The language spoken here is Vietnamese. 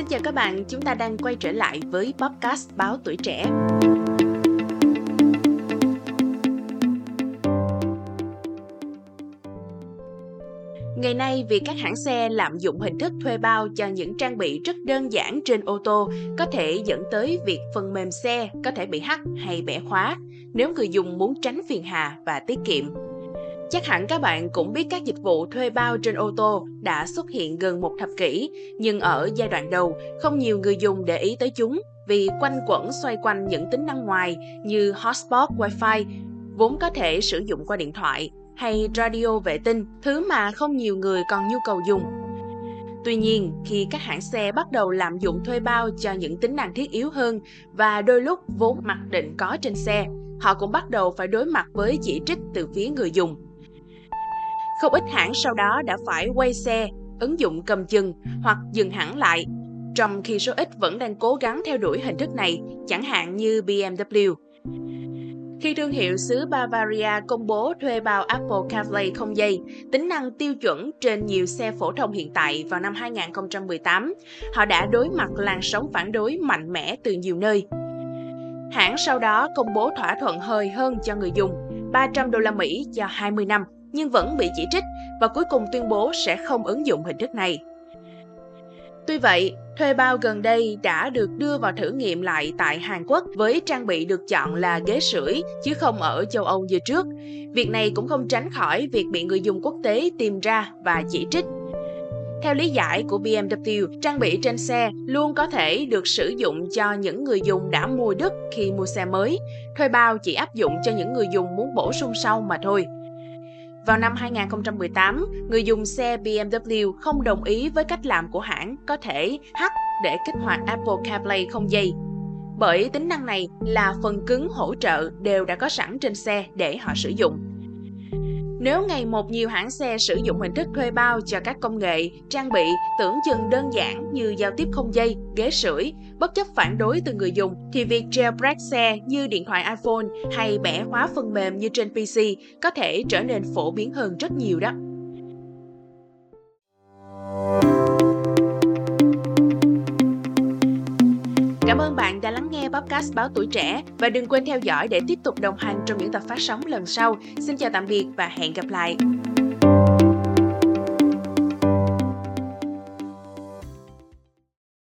xin chào các bạn, chúng ta đang quay trở lại với podcast Báo Tuổi Trẻ. Ngày nay, việc các hãng xe lạm dụng hình thức thuê bao cho những trang bị rất đơn giản trên ô tô có thể dẫn tới việc phần mềm xe có thể bị hack hay bẻ khóa nếu người dùng muốn tránh phiền hà và tiết kiệm. Chắc hẳn các bạn cũng biết các dịch vụ thuê bao trên ô tô đã xuất hiện gần một thập kỷ, nhưng ở giai đoạn đầu, không nhiều người dùng để ý tới chúng vì quanh quẩn xoay quanh những tính năng ngoài như hotspot Wi-Fi, vốn có thể sử dụng qua điện thoại, hay radio vệ tinh, thứ mà không nhiều người còn nhu cầu dùng. Tuy nhiên, khi các hãng xe bắt đầu lạm dụng thuê bao cho những tính năng thiết yếu hơn và đôi lúc vốn mặc định có trên xe, họ cũng bắt đầu phải đối mặt với chỉ trích từ phía người dùng. Không ít hãng sau đó đã phải quay xe, ứng dụng cầm chừng hoặc dừng hẳn lại, trong khi số ít vẫn đang cố gắng theo đuổi hình thức này, chẳng hạn như BMW. Khi thương hiệu xứ Bavaria công bố thuê bao Apple CarPlay không dây, tính năng tiêu chuẩn trên nhiều xe phổ thông hiện tại vào năm 2018, họ đã đối mặt làn sóng phản đối mạnh mẽ từ nhiều nơi. Hãng sau đó công bố thỏa thuận hời hơn cho người dùng, 300 đô la Mỹ cho 20 năm nhưng vẫn bị chỉ trích và cuối cùng tuyên bố sẽ không ứng dụng hình thức này. Tuy vậy, thuê bao gần đây đã được đưa vào thử nghiệm lại tại Hàn Quốc với trang bị được chọn là ghế sưởi chứ không ở châu Âu như trước. Việc này cũng không tránh khỏi việc bị người dùng quốc tế tìm ra và chỉ trích. Theo lý giải của BMW, trang bị trên xe luôn có thể được sử dụng cho những người dùng đã mua đất khi mua xe mới. Thuê bao chỉ áp dụng cho những người dùng muốn bổ sung sau mà thôi. Vào năm 2018, người dùng xe BMW không đồng ý với cách làm của hãng có thể hack để kích hoạt Apple CarPlay không dây. Bởi tính năng này là phần cứng hỗ trợ đều đã có sẵn trên xe để họ sử dụng. Nếu ngày một nhiều hãng xe sử dụng hình thức thuê bao cho các công nghệ, trang bị tưởng chừng đơn giản như giao tiếp không dây, ghế sưởi, bất chấp phản đối từ người dùng, thì việc jailbreak xe như điện thoại iPhone hay bẻ khóa phần mềm như trên PC có thể trở nên phổ biến hơn rất nhiều đó. Bạn đã lắng nghe podcast Báo Tuổi Trẻ và đừng quên theo dõi để tiếp tục đồng hành trong những tập phát sóng lần sau. Xin chào tạm biệt và hẹn gặp lại.